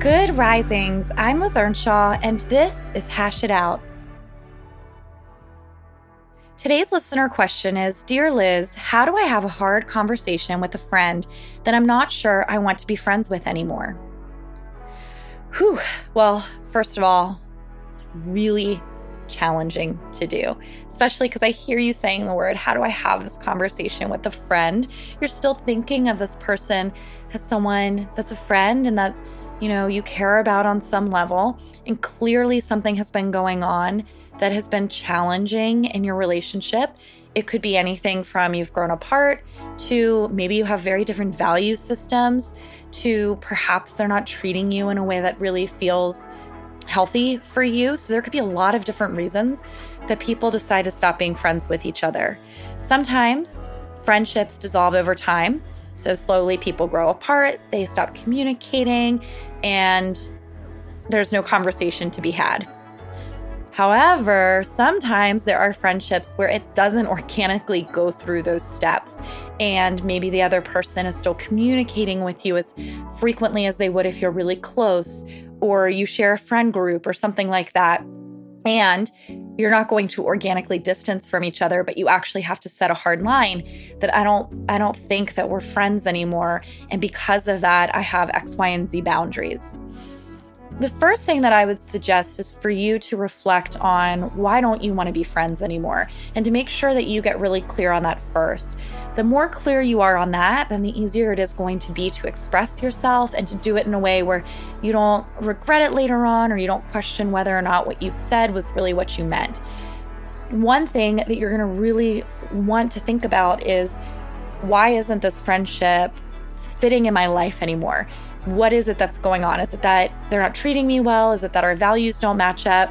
Good risings. I'm Liz Earnshaw, and this is Hash It Out. Today's listener question is Dear Liz, how do I have a hard conversation with a friend that I'm not sure I want to be friends with anymore? Whew. Well, first of all, it's really challenging to do, especially because I hear you saying the word, How do I have this conversation with a friend? You're still thinking of this person as someone that's a friend and that you know, you care about on some level, and clearly something has been going on that has been challenging in your relationship. It could be anything from you've grown apart to maybe you have very different value systems to perhaps they're not treating you in a way that really feels healthy for you. So there could be a lot of different reasons that people decide to stop being friends with each other. Sometimes friendships dissolve over time. So slowly people grow apart, they stop communicating, and there's no conversation to be had. However, sometimes there are friendships where it doesn't organically go through those steps, and maybe the other person is still communicating with you as frequently as they would if you're really close, or you share a friend group or something like that. And you're not going to organically distance from each other but you actually have to set a hard line that i don't i don't think that we're friends anymore. And because of that i have x y and z boundaries the first thing that I would suggest is for you to reflect on why don't you want to be friends anymore and to make sure that you get really clear on that first. The more clear you are on that, then the easier it is going to be to express yourself and to do it in a way where you don't regret it later on or you don't question whether or not what you said was really what you meant. One thing that you're going to really want to think about is why isn't this friendship fitting in my life anymore? What is it that's going on? Is it that they're not treating me well? Is it that our values don't match up?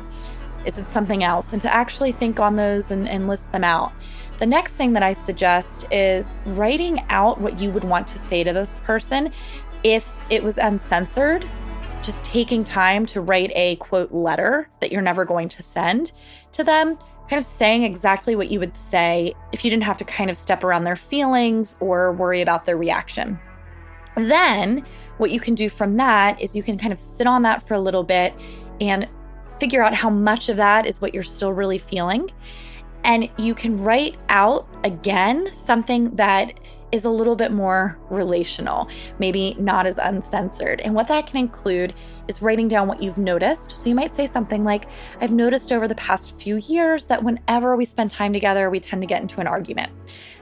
Is it something else? And to actually think on those and, and list them out. The next thing that I suggest is writing out what you would want to say to this person if it was uncensored just taking time to write a quote letter that you're never going to send to them, kind of saying exactly what you would say if you didn't have to kind of step around their feelings or worry about their reaction. Then, what you can do from that is you can kind of sit on that for a little bit and figure out how much of that is what you're still really feeling. And you can write out again something that is a little bit more relational, maybe not as uncensored. And what that can include is writing down what you've noticed. So you might say something like, I've noticed over the past few years that whenever we spend time together, we tend to get into an argument.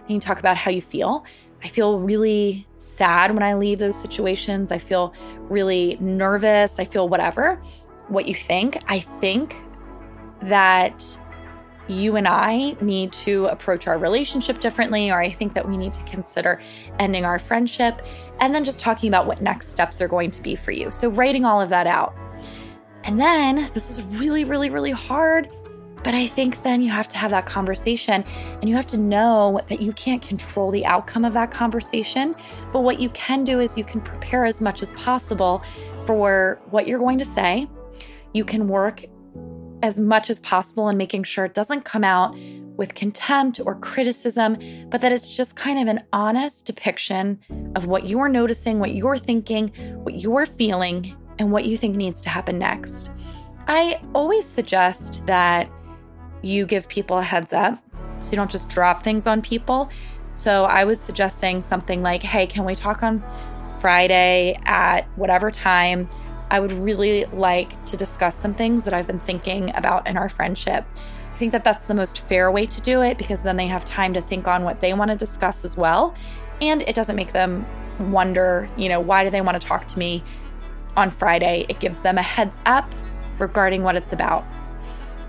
And you talk about how you feel. I feel really sad when I leave those situations. I feel really nervous. I feel whatever, what you think. I think that you and I need to approach our relationship differently, or I think that we need to consider ending our friendship, and then just talking about what next steps are going to be for you. So, writing all of that out. And then this is really, really, really hard. But I think then you have to have that conversation and you have to know that you can't control the outcome of that conversation. But what you can do is you can prepare as much as possible for what you're going to say. You can work as much as possible in making sure it doesn't come out with contempt or criticism, but that it's just kind of an honest depiction of what you're noticing, what you're thinking, what you're feeling, and what you think needs to happen next. I always suggest that you give people a heads up so you don't just drop things on people. So I would suggest saying something like, hey, can we talk on Friday at whatever time? I would really like to discuss some things that I've been thinking about in our friendship. I think that that's the most fair way to do it because then they have time to think on what they want to discuss as well. And it doesn't make them wonder, you know, why do they want to talk to me on Friday? It gives them a heads up regarding what it's about.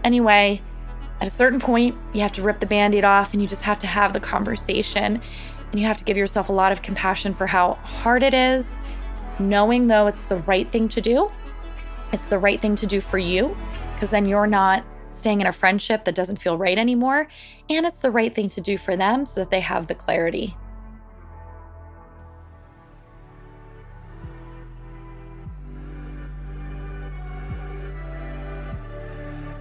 Anyway, at a certain point, you have to rip the band aid off and you just have to have the conversation. and you have to give yourself a lot of compassion for how hard it is, knowing though it's the right thing to do. It's the right thing to do for you because then you're not staying in a friendship that doesn't feel right anymore. And it's the right thing to do for them so that they have the clarity.